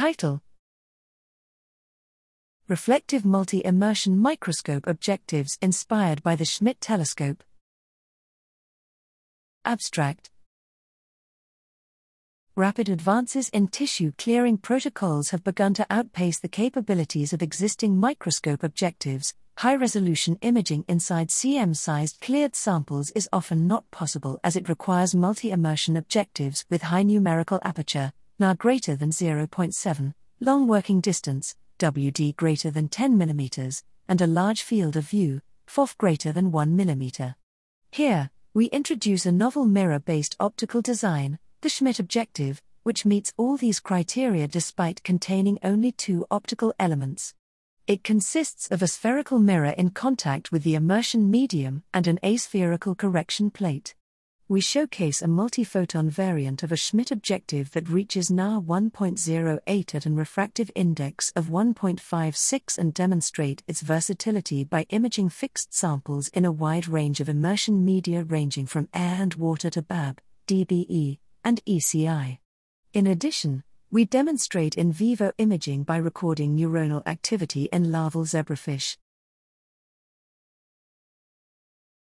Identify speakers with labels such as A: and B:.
A: Title Reflective Multi Immersion Microscope Objectives Inspired by the Schmidt Telescope. Abstract Rapid advances in tissue clearing protocols have begun to outpace the capabilities of existing microscope objectives. High resolution imaging inside cm sized cleared samples is often not possible as it requires multi immersion objectives with high numerical aperture, NA greater than 0.7, long working distance, WD greater than 10 mm, and a large field of view, FOV greater than 1 mm. Here, we introduce a novel mirror based optical design, the Schmidt objective, which meets all these criteria despite containing only two optical elements. It consists of a spherical mirror in contact with the immersion medium and an aspherical correction plate we showcase a multiphoton variant of a Schmidt objective that reaches NA 1.08 at an refractive index of 1.56 and demonstrate its versatility by imaging fixed samples in a wide range of immersion media ranging from air and water to BABB, DBE, and ECI. In addition, we demonstrate in vivo imaging by recording neuronal activity in larval zebrafish.